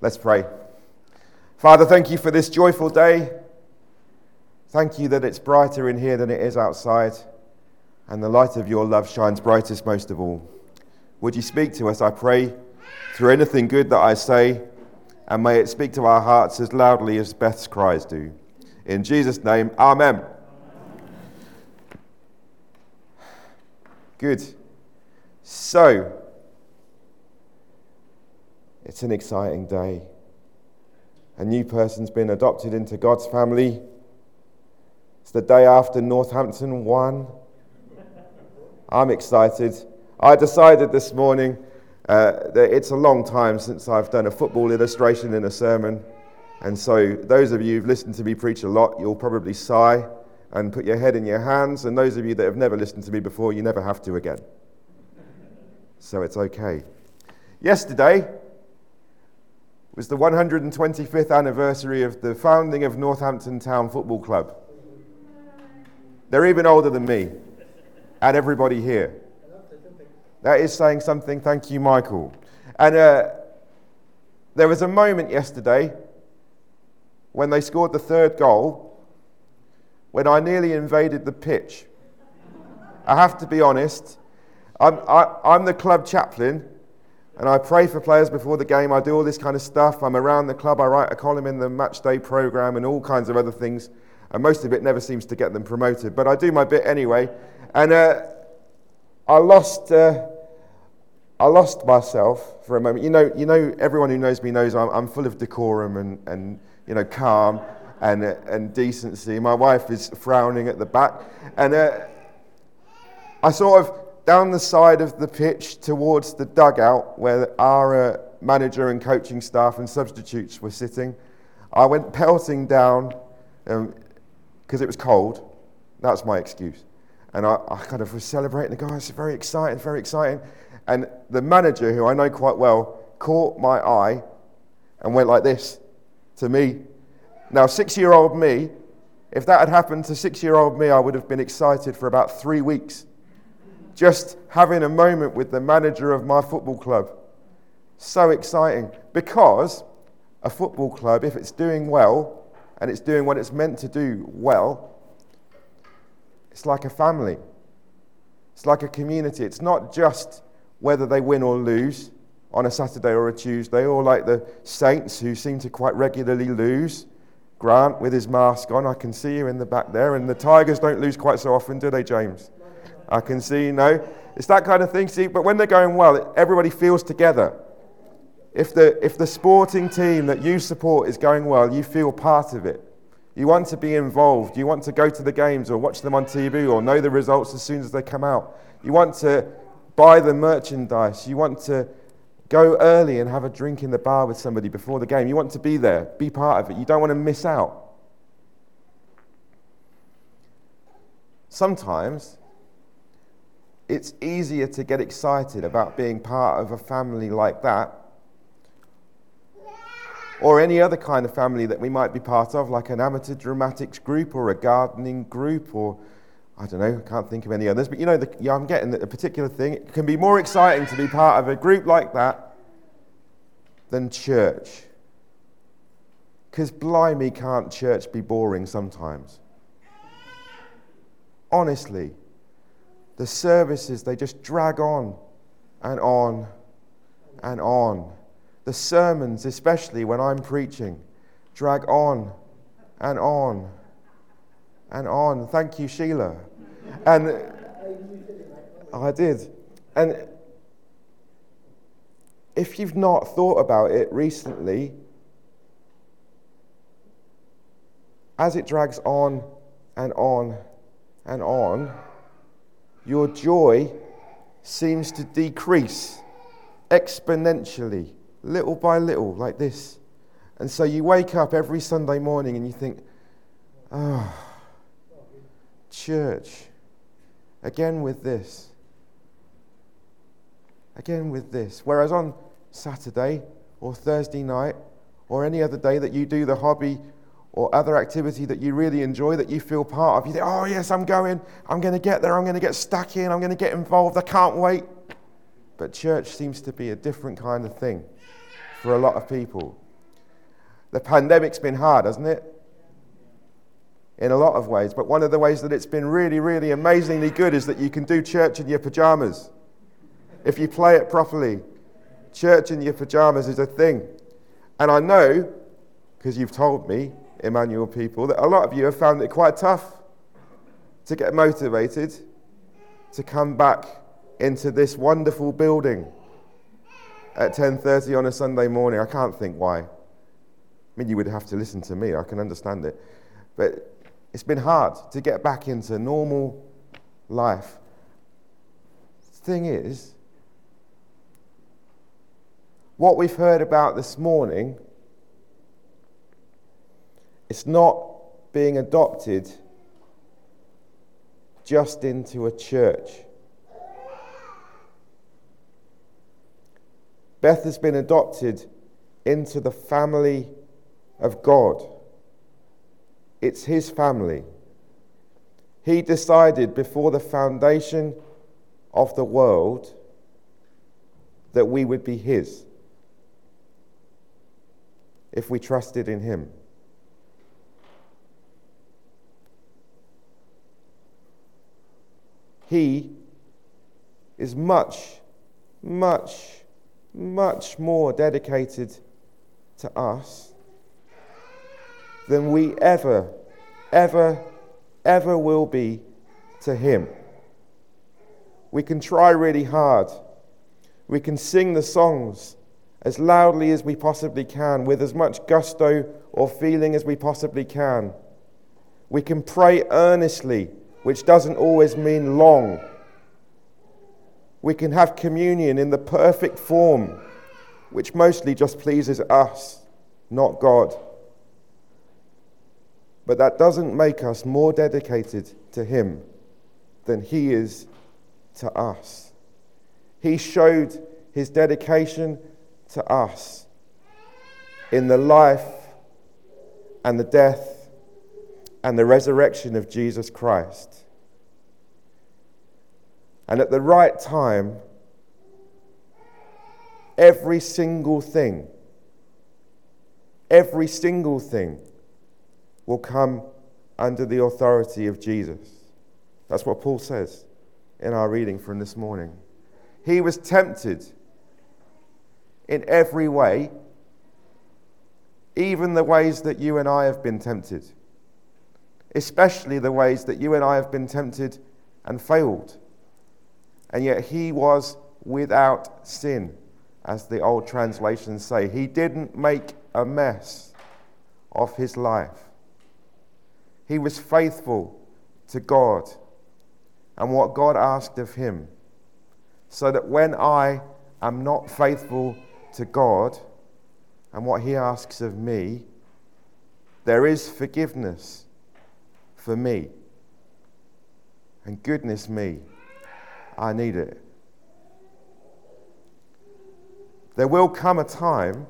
Let's pray. Father, thank you for this joyful day. Thank you that it's brighter in here than it is outside, and the light of your love shines brightest most of all. Would you speak to us, I pray, through anything good that I say, and may it speak to our hearts as loudly as Beth's cries do. In Jesus' name, Amen. Good. So, it's an exciting day. A new person's been adopted into God's family. It's the day after Northampton won. I'm excited. I decided this morning uh, that it's a long time since I've done a football illustration in a sermon. And so, those of you who've listened to me preach a lot, you'll probably sigh and put your head in your hands. And those of you that have never listened to me before, you never have to again. So, it's okay. Yesterday was the 125th anniversary of the founding of Northampton Town Football Club. They're even older than me and everybody here. That is saying something. Thank you, Michael. And uh, there was a moment yesterday when they scored the third goal when I nearly invaded the pitch. I have to be honest. I'm, I, i am the club chaplain and I pray for players before the game. I do all this kind of stuff. I'm around the club. I write a column in the match day program and all kinds of other things. And most of it never seems to get them promoted. But I do my bit anyway. And uh, I lost. Uh, I lost myself for a moment. You know, you know, everyone who knows me knows I'm, I'm full of decorum and, and you know, calm and, uh, and decency. My wife is frowning at the back. And uh, I sort of, down the side of the pitch towards the dugout where our uh, manager and coaching staff and substitutes were sitting, I went pelting down because um, it was cold. That's my excuse. And I, I kind of was celebrating the guy. guys, very exciting, very exciting. And the manager, who I know quite well, caught my eye and went like this to me. Now, six year old me, if that had happened to six year old me, I would have been excited for about three weeks. Just having a moment with the manager of my football club. So exciting. Because a football club, if it's doing well and it's doing what it's meant to do well, it's like a family. It's like a community. It's not just whether they win or lose on a Saturday or a Tuesday, or like the Saints who seem to quite regularly lose. Grant with his mask on, I can see you in the back there. And the Tigers don't lose quite so often, do they, James? I can see, no. It's that kind of thing, see. But when they're going well, everybody feels together. If the, if the sporting team that you support is going well, you feel part of it. You want to be involved. You want to go to the games or watch them on TV or know the results as soon as they come out. You want to buy the merchandise. You want to go early and have a drink in the bar with somebody before the game. You want to be there, be part of it. You don't want to miss out. Sometimes it's easier to get excited about being part of a family like that or any other kind of family that we might be part of, like an amateur dramatics group or a gardening group or I don't know, I can't think of any others, but you know, the, yeah, I'm getting that a particular thing. It can be more exciting to be part of a group like that than church. Because blimey, can't church be boring sometimes? Honestly, the services, they just drag on and on and on. The sermons, especially when I'm preaching, drag on and on and on. Thank you, Sheila. And I did. And if you've not thought about it recently, as it drags on and on and on, your joy seems to decrease exponentially, little by little, like this. And so you wake up every Sunday morning and you think, oh, church Again with this. Again with this. Whereas on Saturday or Thursday night or any other day that you do the hobby or other activity that you really enjoy, that you feel part of, you think, oh, yes, I'm going, I'm going to get there, I'm going to get stuck in, I'm going to get involved, I can't wait. But church seems to be a different kind of thing for a lot of people. The pandemic's been hard, hasn't it? In a lot of ways. But one of the ways that it's been really, really amazingly good is that you can do church in your pajamas. If you play it properly, church in your pajamas is a thing. And I know, because you've told me, Emmanuel people, that a lot of you have found it quite tough to get motivated to come back into this wonderful building at 10:30 on a Sunday morning. I can't think why. I mean, you would have to listen to me. I can understand it. But it's been hard to get back into normal life. The thing is, what we've heard about this morning, it's not being adopted just into a church. Beth has been adopted into the family of God. It's his family. He decided before the foundation of the world that we would be his if we trusted in him. He is much, much much more dedicated to us than we ever, ever, ever will be to Him. We can try really hard. We can sing the songs as loudly as we possibly can, with as much gusto or feeling as we possibly can. We can pray earnestly, which doesn't always mean long we can have communion in the perfect form, which mostly just pleases us, not God. But that doesn't make us more dedicated to Him than He is to us. He showed His dedication to us in the life and the death and the resurrection of Jesus Christ. And at the right time, every single thing, every single thing will come under the authority of Jesus. That's what Paul says in our reading from this morning. He was tempted in every way, even the ways that you and I have been tempted, especially the ways that you and I have been tempted and failed and yet he was without sin, as the old translations say. He didn't make a mess of his life. He was faithful to God and what God asked of him, so that when I am not faithful to God and what he asks of me, there is forgiveness for me. And goodness me, I need it. There will come a time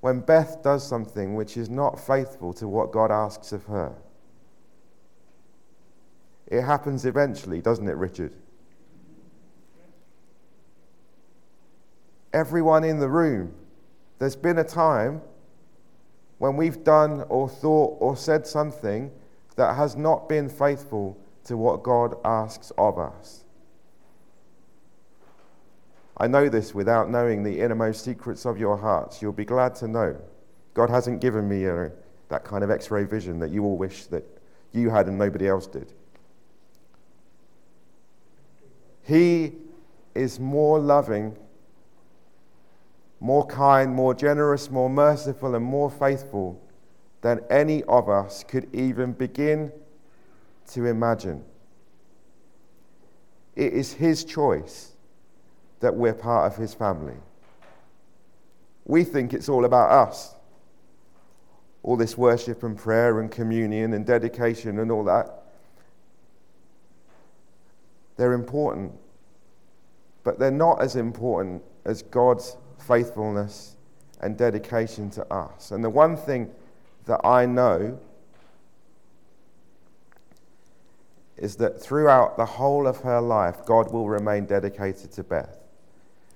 when Beth does something which is not faithful to what God asks of her. It happens eventually, doesn't it, Richard? Everyone in the room, there's been a time when we've done or thought or said something that has not been faithful to what God asks of us. I know this without knowing the innermost secrets of your hearts. You'll be glad to know. God hasn't given me that kind of x ray vision that you all wish that you had and nobody else did. He is more loving, more kind, more generous, more merciful, and more faithful than any of us could even begin to imagine. It is His choice that we're part of his family. We think it's all about us. All this worship and prayer and communion and dedication and all that. They're important, but they're not as important as God's faithfulness and dedication to us. And the one thing that I know is that throughout the whole of her life, God will remain dedicated to Beth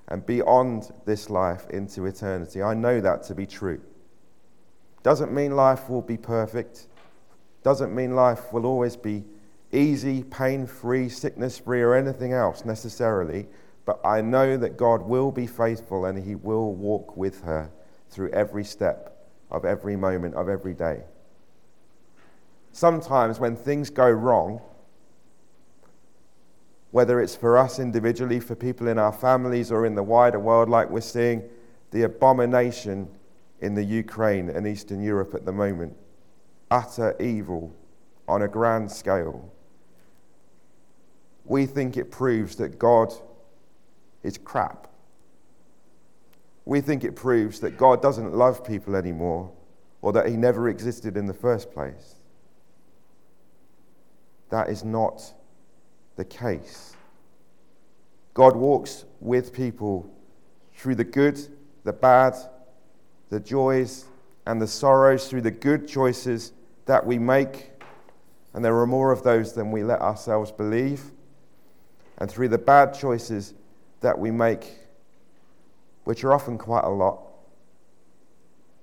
and beyond this life into eternity. I know that to be true. Doesn't mean life will be perfect. Doesn't mean life will always be easy, pain free, sickness free, or anything else necessarily. But I know that God will be faithful and He will walk with her through every step of every moment of every day. Sometimes when things go wrong, whether it's for us individually, for people in our families, or in the wider world, like we're seeing the abomination in the Ukraine and Eastern Europe at the moment utter evil on a grand scale. We think it proves that God is crap. We think it proves that God doesn't love people anymore or that He never existed in the first place. That is not the case. God walks with people through the good, the bad, the joys, and the sorrows, through the good choices that we make, and there are more of those than we let ourselves believe, and through the bad choices that we make, which are often quite a lot,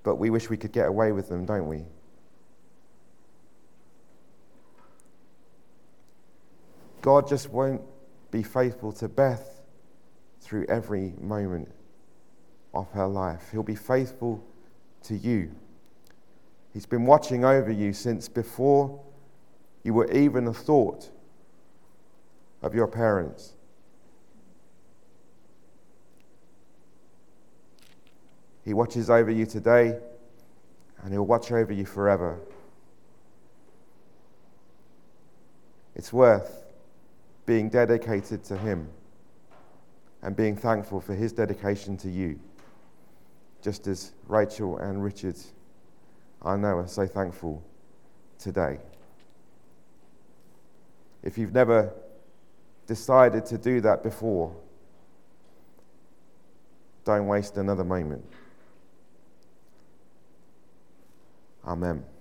but we wish we could get away with them, don't we? God just won't be faithful to Beth through every moment of her life. He'll be faithful to you. He's been watching over you since before you were even a thought of your parents. He watches over you today, and He'll watch over you forever. It's worth being dedicated to Him and being thankful for His dedication to you, just as Rachel and Richard, I know, are so thankful today. If you've never decided to do that before, don't waste another moment. Amen.